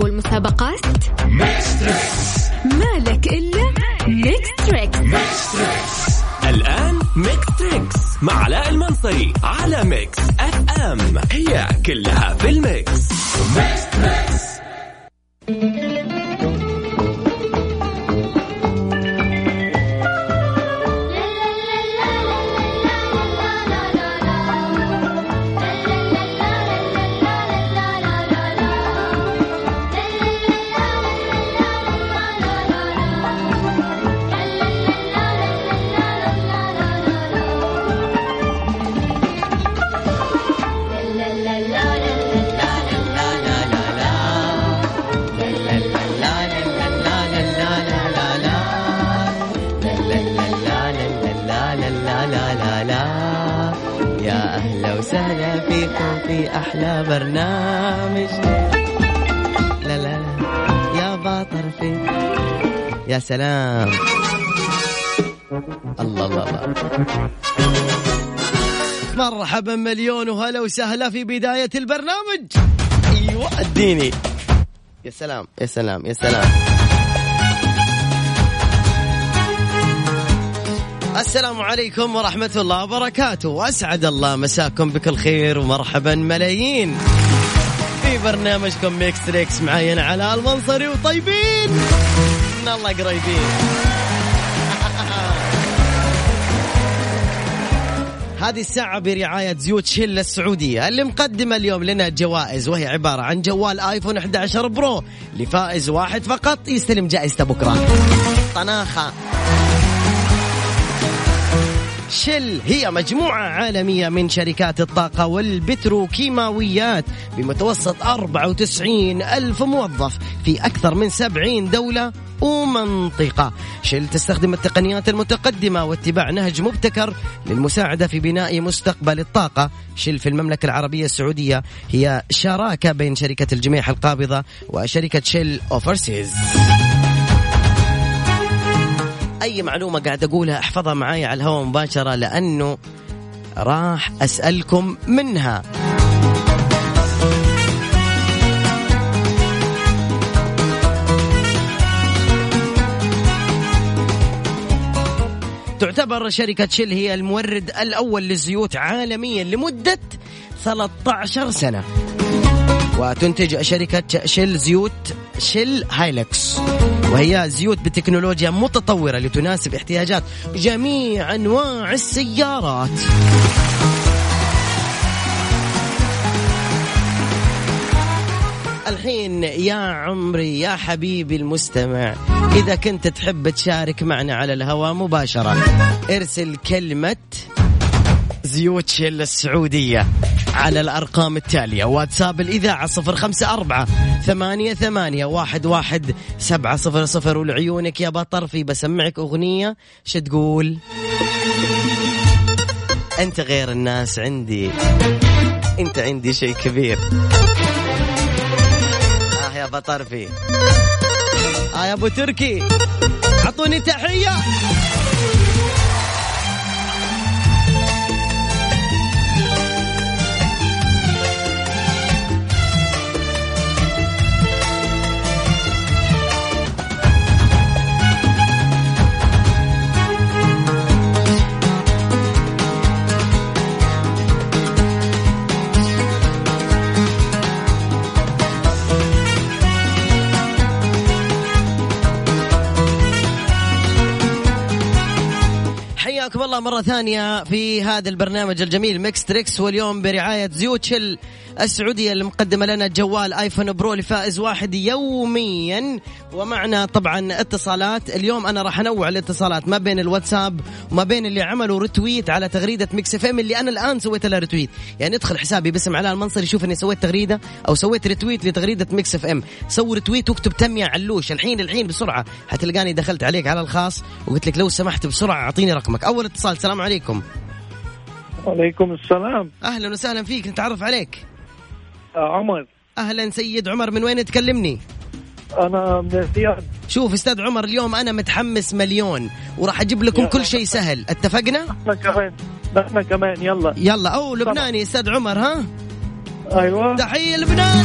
الألعاب والمسابقات مالك إلا Mix Trix. الآن Mix Trix مع علاء المنصري على Mix FM. هي كلها في ال mix. في أحلى برنامج. لا لا لا. يا باطر في يا سلام. الله الله الله. مرحبا مليون وهلا وسهلا في بداية البرنامج. أيوه أديني. يا سلام يا سلام يا سلام. السلام عليكم ورحمة الله وبركاته. وأسعد الله مساكم بكل خير ومرحبا ملايين. في برنامجكم Mix Trix معي أنا المنصري وطيبين. من الله قريبين. هذه الساعة برعاية زيوت Shell السعودية اللي مقدمة اليوم لنا جوائز وهي عبارة عن جوال iPhone 11 Pro لفائز واحد فقط. يستلم جائزته بكرة. طناخة. Shell هي مجموعة عالمية من شركات الطاقة والبتروكيماويات بمتوسط 94 ألف موظف في أكثر من 70 دولة ومنطقة. شل تستخدم التقنيات المتقدمة واتباع نهج مبتكر للمساعدة في بناء مستقبل الطاقة. شل في المملكة العربية السعودية هي شراكة بين شركة الجميح القابضة وشركة شل أوفرسيز. أي معلومة قاعد أقولها احفظها معايا على الهواء مباشرة لأنه راح أسألكم منها. تعتبر شركة شل هي المورد الأول للزيوت عالميا لمدة 13 سنة. وتنتج شركة شل زيوت شل هايلكس. وهي زيوت بتكنولوجيا متطورة لتناسب احتياجات جميع أنواع السيارات. الحين يا عمري يا حبيبي المستمع إذا كنت تحب تشارك معنا على الهواء مباشرة ارسل كلمة زيوت شيل السعودية. على الأرقام التالية. واتساب الإذاعة صفر خمسة أربعة ثمانية ثمانية واحد واحد سبعة صفر صفر. ولعيونك يا بطرفي بسمعك أغنية شو تقول؟ أنت غير الناس عندي. أنت عندي شيء كبير. آه يا بطرفي آه يا أبو تركي. أعطوني تحية. الله مرة ثانية في هذا البرنامج الجميل Mix Trix واليوم برعاية زيوت Shell السعودية اللي مقدمة لنا جوال iPhone Pro لفائز واحد يوميا. ومعنا طبعا اتصالات. اليوم أنا راح أنوع الاتصالات ما بين الواتساب وما بين اللي عملوا retweet على تغريدة Mix FM اللي أنا الآن سويت لها retweet يعني ادخل حسابي باسم علاء المنصري شوف إني سويت تغريدة أو سويت retweet لتغريدة Mix FM سوي retweet واكتب تم يا علوش. الحين الحين بسرعة. حتلقاني دخلت عليك على الخاص وقلت لك لو سمحت بسرعة أعطيني رقمك. أول اتصال. السلام عليكم. وعليكم السلام. أهلا وسهلا فيك نتعرف عليك. آه، عمر. أهلا سيد عمر من وين تكلمني؟ أنا من الرياض شوف أستاذ عمر اليوم أنا متحمس مليون وراح أجيب لكم كل. شيء سهل. اتفقنا؟ إحنا كمان نحن كمان يلا. يلا. أو لبناني أستاذ عمر ها؟ أيوه. تحية لبنان.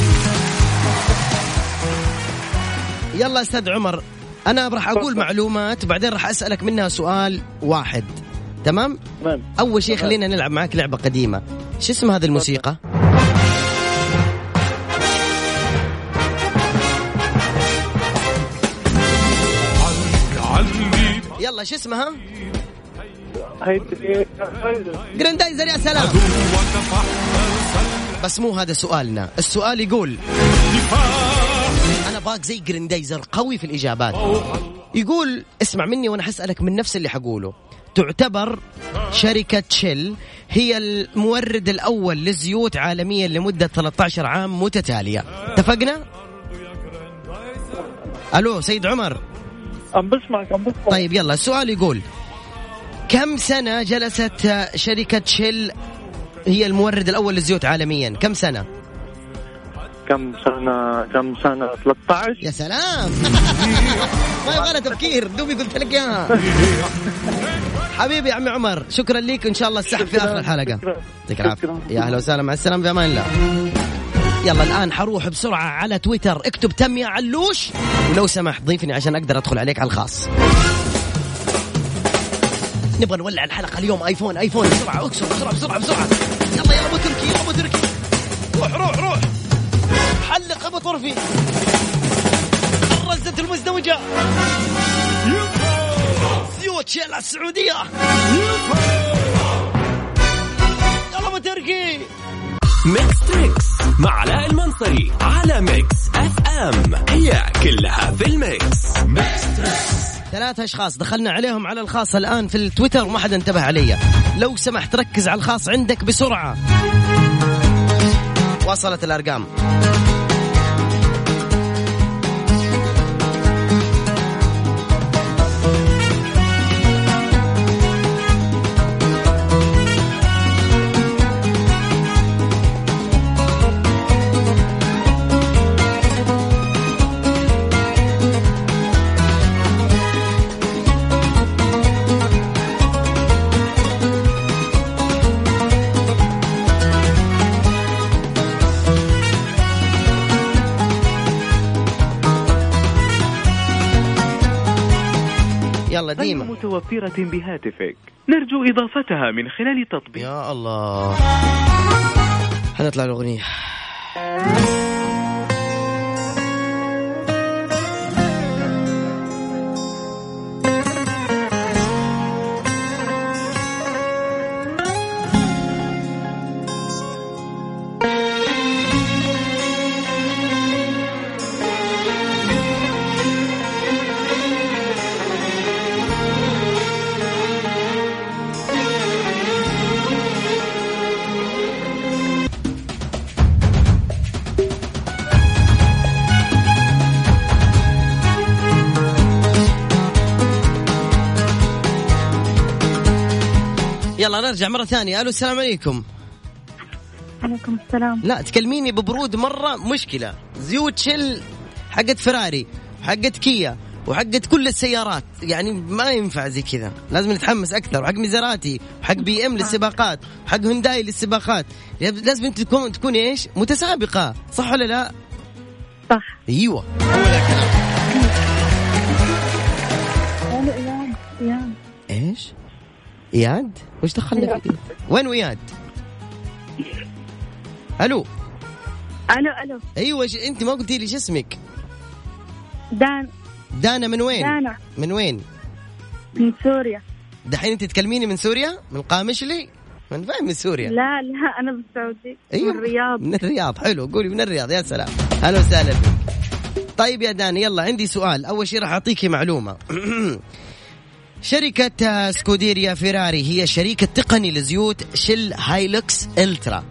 يلا أستاذ عمر أنا راح أقول. معلومات وبعدين راح أسألك منها سؤال واحد. تمام؟ تمام. أول شيء. خلينا نلعب معك لعبة قديمة. شو اسم هذه الموسيقى؟ يلا شو اسمها؟ جراندايزر يا سلام. بس مو هذا سؤالنا. السؤال يقول أنا أبغاك زي جراندايزر قوي في الإجابات. يقول اسمع مني وأنا حسألك من نفس اللي حقوله. تعتبر شركة شيل هي المورد الأول للزيوت عالميا لمدة 13 عام متتالية. اتفقنا؟ ألو سيد عمر. عم بسمعك عم بسمعك. طيب يلا السؤال يقول كم سنة جلست شركة شيل هي المورد الأول للزيوت عالميا؟ كم سنة؟ كم سنة كم سنة؟ 13 يا سلام! ما يبغى تفكير دوبي قلت لك اياها حبيبي يا عمي عمر شكرا لك وإن شاء الله السحب في آخر الحلقة. يعطيك العافية. يا أهلا وسهلا مع السلامة في أمان الله. يلا الآن حروح بسرعة على تويتر. اكتب تم يا علوش. ولو سمحت ضيفني عشان أقدر أدخل عليك على الخاص. نبغى نولع الحلقة اليوم. آيفون آيفون. بسرعة اكسر بسرعة بسرعة بسرعة. يلا يلا أبو تركي يلا أبو تركي. روح روح روح. حلق أبو طرفي الرزة المزدوجة. زيوت شيلة السعودية. يلا تركي. ميكس تريكس مع علاء المنصري على ميكس أف أم. هي كلها في الميكس. ثلاثة أشخاص دخلنا عليهم على الخاص الآن في التويتر وما حد انتبه علي. لو سمحت ركز على الخاص عندك بسرعة. وصلت الأرقام. يلا غير متوفرة بهاتفك. نرجو إضافتها من خلال تطبيق. يا الله. حنطلع الأغنية. يلا نرجع مرة ثانية. ألو السلام عليكم. عليكم السلام. لا تكلميني ببرود مرة مشكلة. زيوت شل حقت فراري حقت كيا وحقت كل السيارات. يعني ما ينفع زي كذا. لازم نتحمس أكثر. وحق ميزراتي وحق بي إم للسباقات وحق هونداي للسباقات. لازم أنت تكون تكوني إيش؟ متسابقة. صح ولا لا؟ صح. أيوه. هو ذا الكلام إيش؟ إياد؟ وش دخلنا فيه؟ وين اياد ألو. ألو ألو. أيوه. أنت ما قلتي لي شو اسمك؟ دان دانا من وين؟ دانا. من وين؟ من سوريا. دحين أنت تكلميني من سوريا؟ من قامشلي من فين؟ من سوريا. لا لا أنا بالسعودية أيوه من الرياض. من الرياض. حلو قولي من الرياض. يا سلام. أهلا وسهلا فيك. طيب يا داني يلا عندي سؤال. أول شيء راح أعطيكي معلومة. شركة Scuderia Ferrari هي شريك التقني لزيوت Shell Helix Ultra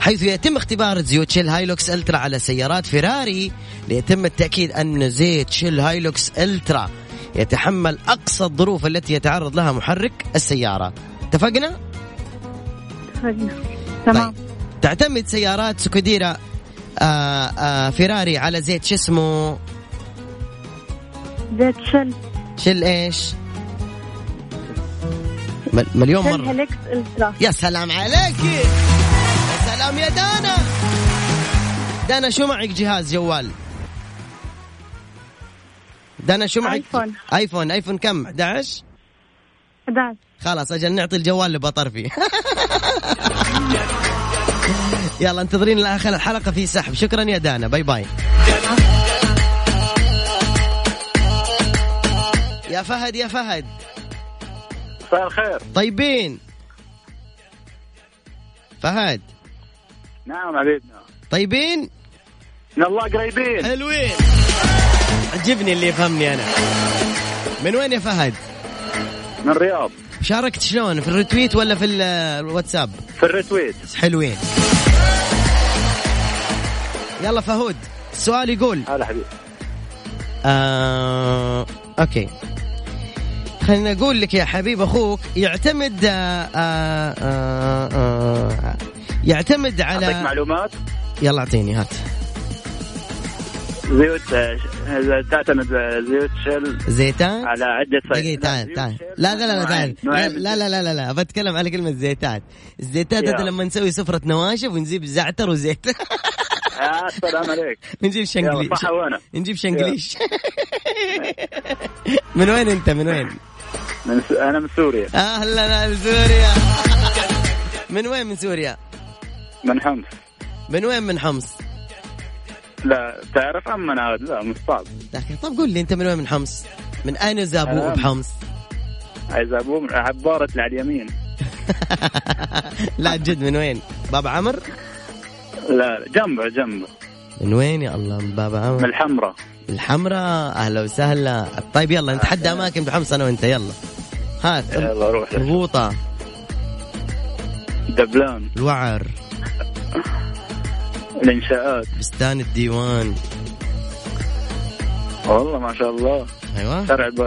حيث يتم اختبار زيوت Shell Helix Ultra على سيارات فيراري ليتم التأكيد أن زيت Shell Helix Ultra يتحمل أقصى الظروف التي يتعرض لها محرك السيارة اتفقنا؟ اتفقنا. تمام طيب. تعتمد سيارات Scuderia آه آه فيراري على زيت شو اسمه زيت Shell Shell إيش مليون مرة. Helix Ultra يا سلام عليك. يا سلام يا دانا. دانا شو معك جهاز جوال؟ دانا شو معك؟ iPhone. iPhone. iPhone كم؟ 11 11 خلاص أجل نعطي الجوال لبطرفي يلا انتظرين لآخر الحلقة في سحب. شكرا يا دانا. باي باي. يا فهد يا فهد. مساء الخير. طيبين. فهد. نعم حبيبنا. طيبين؟ من الله قريبين. حلوين. عجبني اللي يفهمني أنا. من وين يا فهد؟ من الرياض. شاركت شلون؟ في ال retweet ولا في ال- الواتساب؟ في ال retweet. حلوين. يلا فهود السؤال يقول. هلا حبيبي. آه... Okay. خلينا أقول لك يا حبيب أخوك يعتمد آه... آه... آه... آه... يعتمد أعطيك على معلومات؟ يلا أعطيني هات. زيوت تعتمد زيوت شل زيتان؟ على عدة دقيقة تعال تعال لا لا لا لا تعال لا لا لا لا لا لا بتكلم على كلمة زيتات الزيتات هذا. لما نسوي سفرة نواشف ونجيب زعتر وزيت. يا السلام عليك. نجيب شنقليش نجيب شنقليش من وين أنت؟ من وين؟ من س... أنا من سوريا أهلا من سوريا من وين من سوريا؟ من حمص من وين من حمص؟ لا تعرف ام أنا لا مش صعب لكن طب قول لي أنت من وين من حمص؟ من أين زابوء بحمص؟ من عبارة على اليمين لا جد من وين؟ بابا عمر؟ لا جنبه جنبه من وين يا الله من بابا من عمر؟ الحمراء الحمراء أهلا وسهلا. طيب يلا نتحدى أماكن بحمص أنا وأنت يلا. هات يلا روح الغوطة. دبلان. الوعر. الانشاءات بستان الديوان. والله ما شاء الله. أيوه. شارع ب...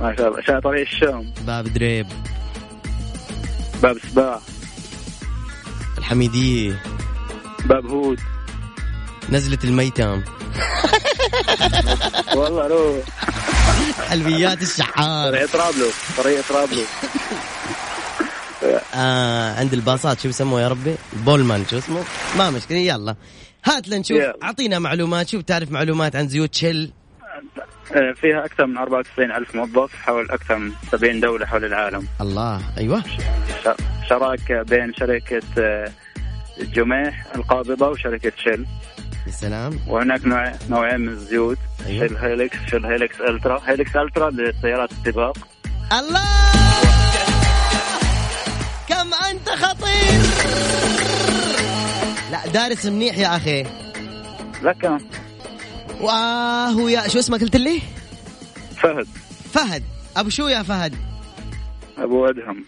ما شاء الله. شارع طريق الشام. باب دريب. باب سباع. الحميدية. باب هود. نزلة الميتم والله روح حلويات الشحار طريق طرابلس طريق طرابلس آه عند الباصات شو يسموه يا ربي؟ بولمان شو اسمه؟ ما مشكلة يلا. هات لنشوف. أعطينا معلومات شو بتعرف معلومات عن زيوت شل آه، فيها أكثر من 94 ألف موظف حول أكثر من 70 دولة حول العالم. الله أيوه. ش- شراكة بين شركة آه، جميح القابضة وشركة شل يا سلام وهناك نوع نوعين من الزيوت. أيوة. Shell Helix Helix Ultra. Helix Ultra لسيارات السباق. الله! كم أنت خطير! لا دارس منيح يا أخي. لك واه يا شو اسمك قلت لي؟ فهد. فهد. أبو شو يا فهد؟ أبو أدهم.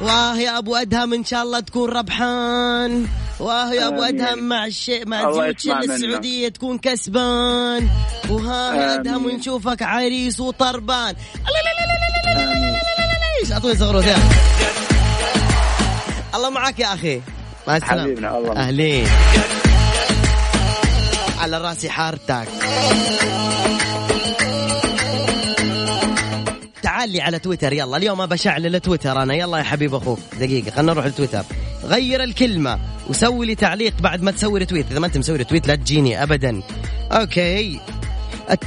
واه يا أبو أدهم إن شاء الله تكون ربحان. واه يا ابو. ادهم مع الشيء مع منك. السعوديه تكون كسبان وها يا. ادهم ونشوفك عريس وطربان الله لا لا لا لا لا لا لا آمين. ليش اعطوني صغروت يلا الله معك يا أخي مع السلامه حبيبنا، الله معك. اهلين على راسي حارتك تعال لي على تويتر يلا اليوم ابى اشعل تويتر أنا يلا يا حبيب أخوك دقيقه خلينا نروح لتويتر غير الكلمة وسوي لي تعليق بعد ما تسوي retweet إذا ما أنت مسوي retweet لا تجيني ابدا. Okay.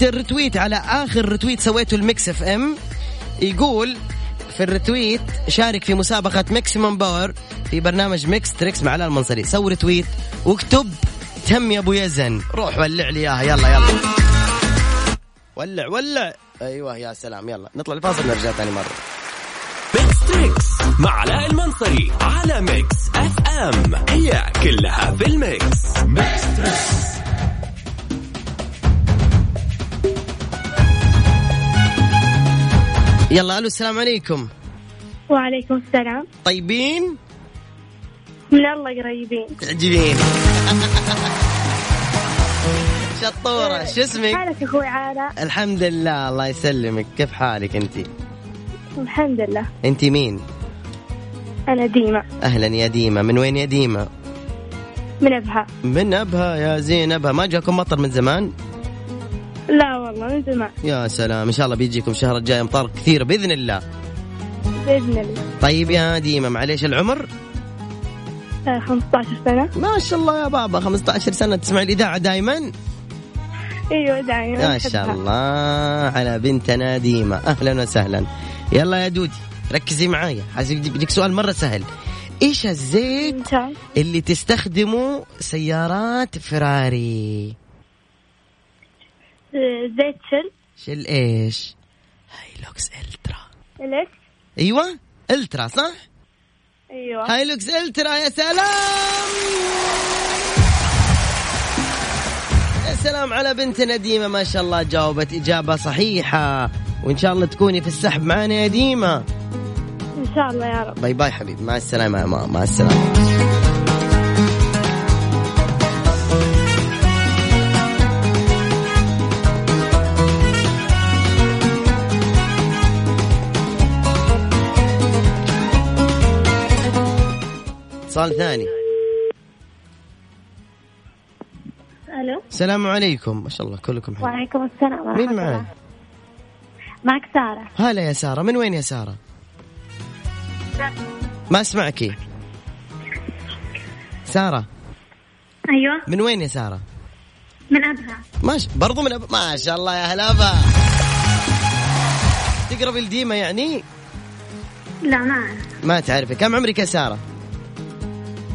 ال retweet على آخر retweet سويته ال Mix FM. يقول في ال retweet شارك في مسابقة Maximum Power في برنامج Mix Trix مع علاء المنصري. سوي retweet واكتب تم يا أبو يزن. روح ولع لي إياها. يلا يلا. ولع ولع. أيوه يا سلام. يلا. نطلع الفاصل نرجع ثاني Trix مع علاء المنصري على Mix FM. هي كلها في ال mix. Mix Trix يلا ألو السلام عليكم. وعليكم السلام. طيبين؟ من الله قريبين. تعجبين شطورة. شو اسمك؟ حالك أخوي علاء الحمد لله الله يسلمك. كيف حالك انت الحمد لله. انت مين؟ أنا ديما. أهلا يا ديما. من وين يا ديما؟ من أبها. من أبها يا زين أبها. ما جاكم مطر من زمان؟ لا والله من زمان. يا سلام. إن شاء الله بيجيكم الشهر الجاي أمطار كثيرة بإذن الله. بإذن الله. طيب يا ديما معليش العمر؟ آه، 15 سنة. ما شاء الله يا بابا. 15 سنة تسمع الإذاعة دائما أيوه دايما. ما شاء الله. على بنتنا ديمة أهلا وسهلا. يلا يا دودي. ركزي معايا. عايز بديك سؤال مرة سهل. إيش الزيت اللي تستخدمه سيارات فراري؟ آه، زيت Shell. Shell إيش؟ Helix Ultra. ليش أيوة Ultra صح؟ أيوه. Helix Ultra يا سلام! يا سلام على بنتنا ديمة ما شاء الله جاوبت إجابة صحيحة. وإن شاء الله تكوني في السحب معنا يا ديمة. إن شاء الله يا رب. باي باي حبيبي. مع السلامة يا ماما. مع السلامة. اتصال ثاني. ألو؟ السلام عليكم. ما شاء الله كلكم حلو. وعليكم السلام ورحمة مين. معاي؟ معك سارة. هلا يا سارة. من وين يا سارة؟ ما اسمعكي سارة. أيوه. من وين يا سارة؟ من أبها. ماش برضو من أب... ما شاء الله يا هلا أبا. تقربي لديمة يعني؟ لا ما ما تعرفي كم عمرك يا سارة؟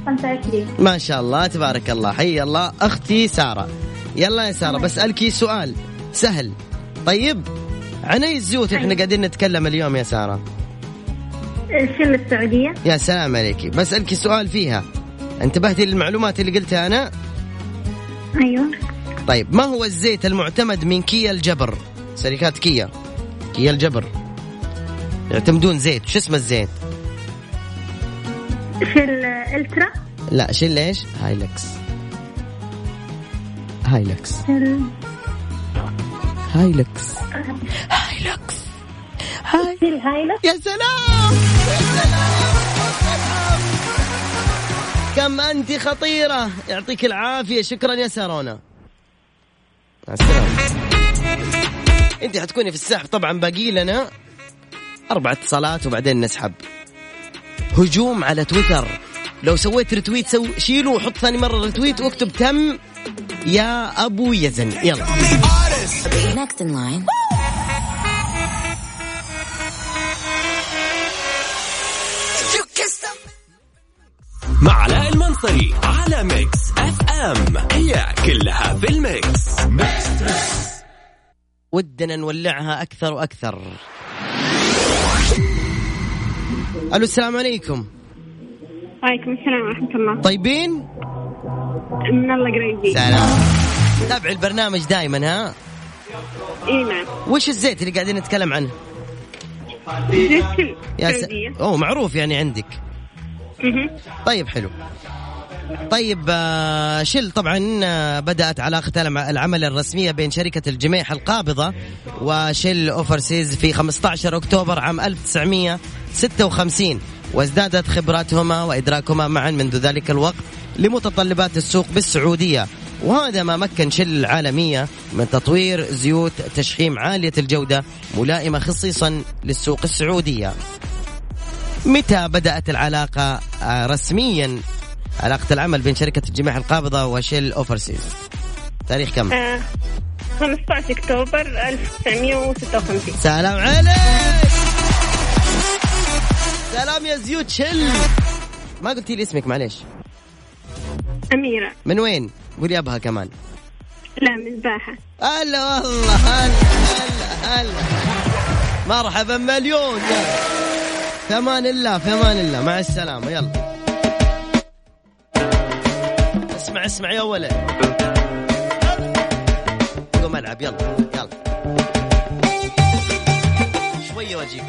25 ما شاء الله تبارك الله. حي الله. أختي سارة. يلا يا سارة بسألك سؤال سهل. طيب عن أي الزيوت إحنا قاعدين نتكلم اليوم يا سارة؟ شل السعودية. يا سلام عليك بسألك سؤال فيها. انتبهتي للمعلومات اللي قلتها أنا؟ أيوه. طيب ما هو الزيت المعتمد من كيا الجبر؟ شركات كيا. كيا الجبر. يعتمدون زيت. شو اسم الزيت؟ Shell Ultra لا Shell إيش؟ Helix. Helix. Shell Helix. Helix. هاي. هايلة؟ يا سلام. يا سلام. يا سلام كم أنت خطيرة. يعطيك العافية. شكرا يا سارونا. مع السلامة. أنت حتكوني في السحب طبعا باقي لنا أربع اتصالات وبعدين نسحب. هجوم على تويتر. لو سويت retweet سو شيله وحط ثاني مرة retweet واكتب تم يا أبو يزن. يلا. المنصري على Mix FM. هي كلها في ال mix. ودنا نولعها أكثر وأكثر. ألو السلام عليكم. وعليكم السلام ورحمة الله. طيبين؟ من الله قريبين سلام. تابع البرنامج دائما ها؟ إي نعم. وش الزيت اللي قاعدين نتكلم عنه؟ زيت يا س... أوه معروف يعني عندك. طيب حلو. طيب آه، شل طبعا آه، بدأت علاقة العم- العمل الرسمية بين شركة الجميح القابضة وشل أوفرسيز في 15 أكتوبر عام 1956 وازدادت خبراتهما وإدراكهما معا منذ ذلك الوقت لمتطلبات السوق بالسعودية. وهذا ما مكن شل العالمية من تطوير زيوت تشحيم عالية الجودة ملائمة خصيصا للسوق السعودية. متى بدأت العلاقة آه، رسميا؟ علاقة العمل بين شركة الجميع القابضة وشيل أوفرسيز تاريخ كم؟ آه 15 أكتوبر 1956 سلام عليك! سلام يا زيوت شل! ما قلتي لي اسمك معليش. أميرة. من وين؟ قولي أبها كمان. لا مذباحة هلا والله هلا هلا هلا. مرحبا مليون. في أمان الله في أمان الله. مع السلامة يلا. اسمع اسمع يا ولد قوم العب يلا يلا. شوية واجيكم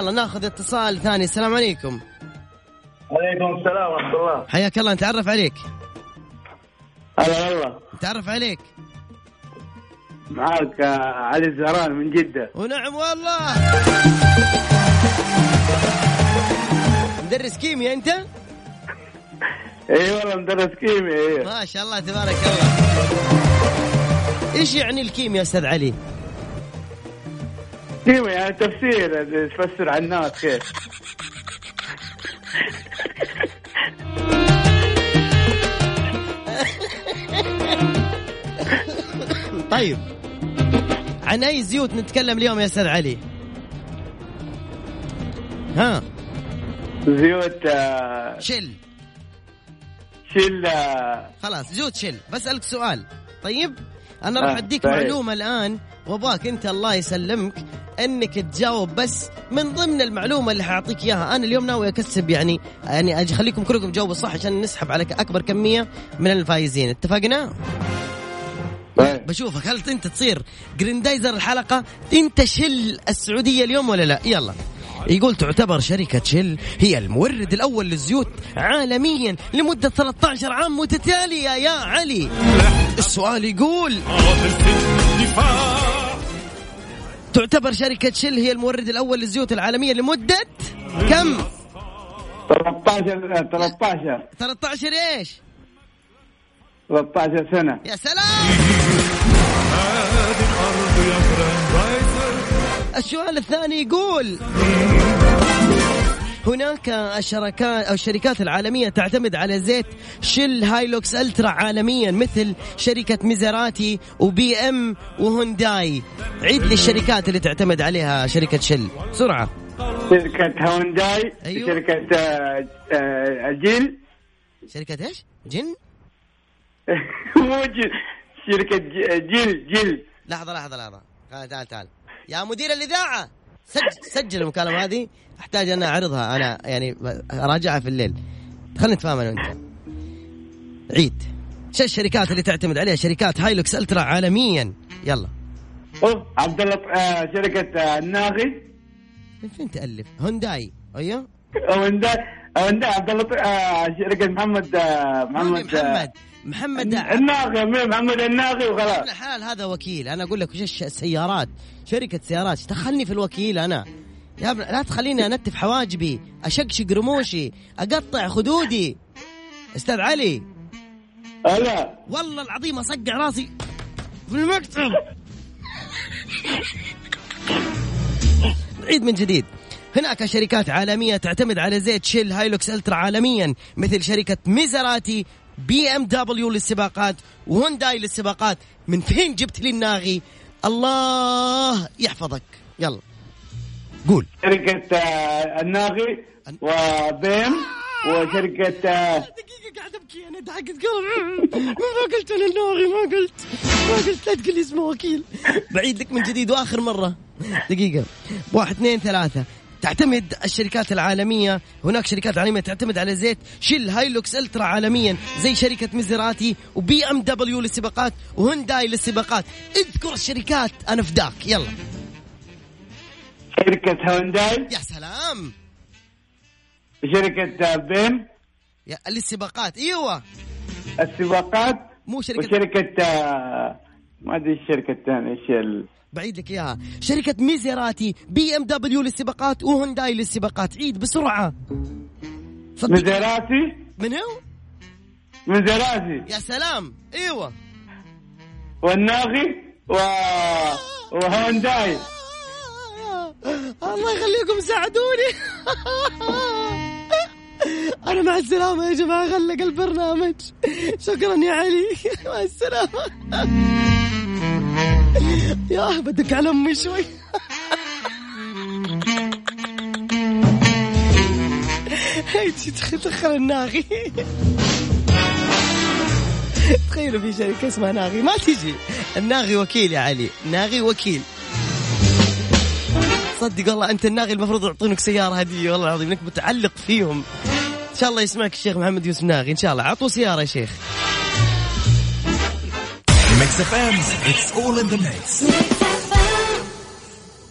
يلا ناخذ اتصال ثاني. السلام عليكم. عليكم السلام ورحمة الله. حياك الله. نتعرف عليك. هلا والله. نتعرف عليك. معاك آه، علي الزهران من جدة. ونعم والله. مدرس كيمياء أنت؟ إي والله مدرس كيمياء ما شاء الله تبارك الله. إيش يعني الكيمياء أستاذ علي؟ كيمياء يعني تفسير تفسر على الناس كيف. طيب. عن أي زيوت نتكلم اليوم يا أستاذ علي؟ ها؟ زيوت آه، شل. شيل آه، خلاص زيوت شل. بسألك سؤال. طيب؟ أنا راح آه، أديك طيب. معلومة الآن. وابغاك انت الله يسلمك انك تجاوب بس من ضمن المعلومة اللي حاعطيك إياها. أنا اليوم ناوي أكسب يعني يعني أجي اخليكم كلكم تجاوبوا صح عشان نسحب على أكبر كمية من الفايزين. اتفقنا؟ طيب. بشوفك. هل أنت تصير جريندايزر الحلقة؟ أنت Shell السعودية اليوم ولا لا؟ يلا. يقول تعتبر شركة Shell هي المورد الأول للزيوت عالميا لمدة 13 عام متتالية. يا علي. السؤال يقول تعتبر شركة شل هي المورد الأول للزيوت العالمية لمدة كم؟ 13 آه، 13 13 إيش؟ 13 سنة يا سلام السؤال الثاني يقول هناك الشركات أو الشركات العالمية تعتمد على زيت Shell Helix Ultra عالميا مثل شركة ميزراتي و BM وهونداي. عيد لي الشركات اللي تعتمد عليها شركة Shell بسرعة شركة هونداي أيوة. شركة آه، آه، جيل. شركة إيش؟ جن؟ مو جيل شركة جيل جيل. لحظة لحظة لحظة. تعال تعال تعال. يا مدير الإذاعة. سجل سجل المكالمة هذه أحتاج أنا أعرضها. أنا يعني أراجعها في الليل. خلينا نتفاهم أنا وأنت. عيد. شو الشركات اللي تعتمد عليها؟ شركات Helix Ultra عالميا. يلا. عبد الله آه، شركة آه، الناغي من فين تألف؟ هونداي. أيوه. هونداي هونداي عبد الله آه، شركة محمد آه، محمد محمد. آه، محمد مين؟ محمد الناغي ابن وخلاص. الحلال هذا وكيل. أنا أقول لك وش السيارات؟ شركة سيارات دخلني في الوكيل أنا. يا ابن لا تخليني أنتف حواجبي أشقشق رموشي أقطع خدودي. أستاذ علي. هلا. والله العظيم أصقع راسي في المكتب. نعيد من جديد. هناك شركات عالمية تعتمد على زيت شيل هايلوكس ألترا عالميا مثل شركة ميزراتي BMW للسباقات وهونداي للسباقات. من فين جبت لي الناغي؟ الله يحفظك. يلا. قول. شركة آه، الناغي و BM وشركة آه، دقيقة قاعد أبكي. أنا دعقت قلب ما قلت أنا الناغي ما قلت. ما قلت. لا تقول اسمه وكيل. بعيد لك من جديد وآخر مرة. دقيقة. واحد اثنين ثلاثة. تعتمد الشركات العالمية. هناك شركات عالمية تعتمد على زيت. Shell Helix Ultra عالميا زي شركة ميزراتي و BMW للسباقات وهونداي للسباقات. اذكر الشركات أنا فداك يلا. شركة هونداي؟ يا سلام. شركة BM؟ يا للسباقات. إيوه. السباقات؟ مو شركة. وشركة آه، ما أدري الشركة الثانية إيش بعيد لك إياها. شركة ميزيراتي BMW للسباقات وهونداي للسباقات. عيد بسرعة. مزراتي من هو؟ مزراتي يا سلام. إيوه. والناغي و... وهونداي. الله يخليكم ساعدوني. أنا مع السلامة يا جماعة غلق البرنامج. شكرا يا علي. مع السلامة. يا بدك على أمي شوي. هيجي تدخل الناغي تخيلوا في شركة اسمها ناغي. ما تجي. الناغي وكيل يا علي. ناغي وكيل. صدق والله أنت الناغي المفروض يعطونك سيارة هدية. والله العظيم إنك متعلق فيهم. إن شاء الله يسمعك الشيخ محمد يوسف ناغي. إن شاء الله. عطوا سيارة يا شيخ. Mix FM it's all in the mix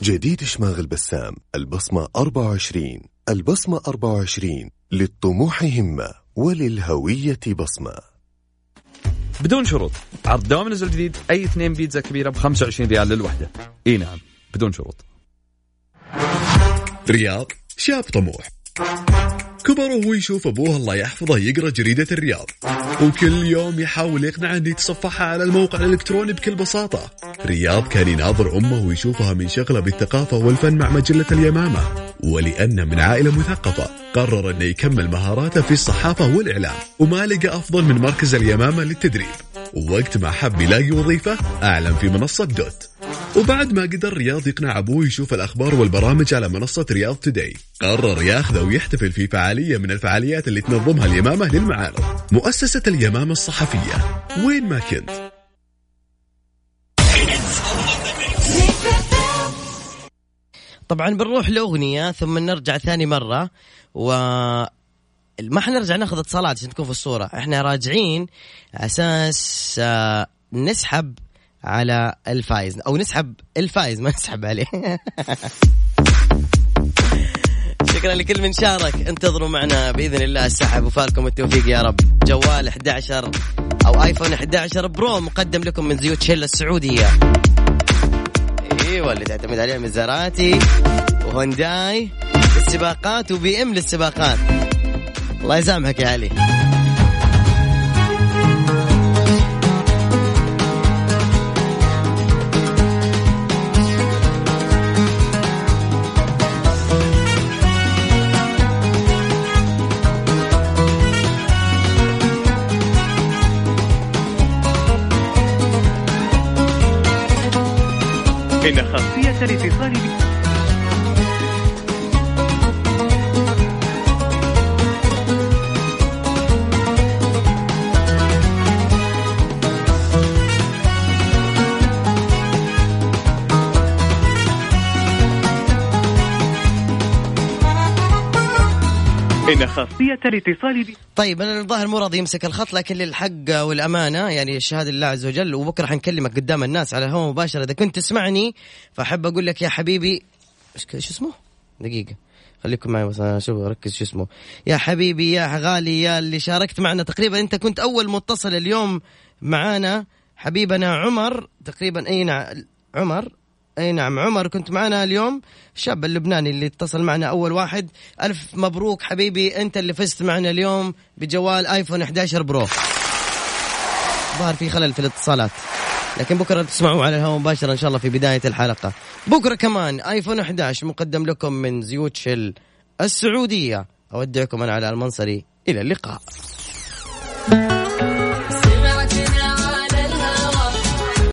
جديد شماغ البسام البصمة 24 البصمة 24 للطموح همة وللهوية بصمة. بدون شروط عرض دوام نزل جديد أي اثنين بيتزا كبيرة ب 25 ريال للوحدة. إي نعم بدون شروط. رياض شاب طموح. كبر وهو يشوف أبوه الله يحفظه يقرأ جريدة الرياض. وكل يوم يحاول يقنعه أن يتصفحها على الموقع الإلكتروني بكل بساطة. رياض كان يناظر أمه ويشوفها من شغلة بالثقافة والفن مع مجلة اليمامة. ولأنه من عائلة مثقفة قرر أنه يكمل مهاراته في الصحافة والإعلام. وما لقى أفضل من مركز اليمامة للتدريب. ووقت ما حب يلاقي وظيفة أعلن في منصة دوت. وبعد ما قدر رياض يقنع أبوه يشوف الأخبار والبرامج على منصة رياض توداي قرر ياخذه ويحتفل في فعالية من الفعاليات اللي تنظمها اليمامة للمعارض. مؤسسة اليمامة الصحفية. وين ما كنت. طبعا بنروح لأغنية ثم نرجع ثاني مرة. و ما حنرجع ناخذ اتصالات عشان تكون في الصورة. إحنا راجعين أساس آه، نسحب على الفايز أو نسحب الفايز ما نسحب عليه. شكرا لكل من شارك. انتظروا معنا بإذن الله السحب وفالكم التوفيق يا رب. جوال 11 أو iPhone 11 Pro مقدم لكم من زيوت Shell السعودية. إيوه اللي تعتمد عليها مزاراتي وهونداي. للسباقات وبي إم للسباقات. الله يسامحك يا علي. إن خاصية الاتصال ب... إن خاصية الاتصال ب... طيب أنا الظاهر مو راضي يمسك الخط لكن للحق والأمانة يعني الشهادة لله عز وجل. وبكرة حنكلمك قدام الناس على الهواء مباشرة. إذا كنت تسمعني فأحب أقول لك يا حبيبي شو اسمه؟ دقيقة خليكم معي بس أنا شوف اركز شو اسمه. يا حبيبي يا غالي يا اللي شاركت معنا. تقريبا أنت كنت أول متصل اليوم معانا حبيبنا عمر. تقريبا أي نعم عمر. اي نعم. عمر كنت معنا اليوم الشاب اللبناني اللي اتصل معنا أول واحد. ألف مبروك حبيبي أنت اللي فزت معنا اليوم بجوال آيفون 11 برو. ظهر في خلل في الاتصالات. لكن بكرة تسمعوه على الهواء مباشرة إن شاء الله في بداية الحلقة. بكرة كمان آيفون 11 مقدم لكم من زيوت شل السعودية. أودعكم أنا على المنصري. إلى اللقاء.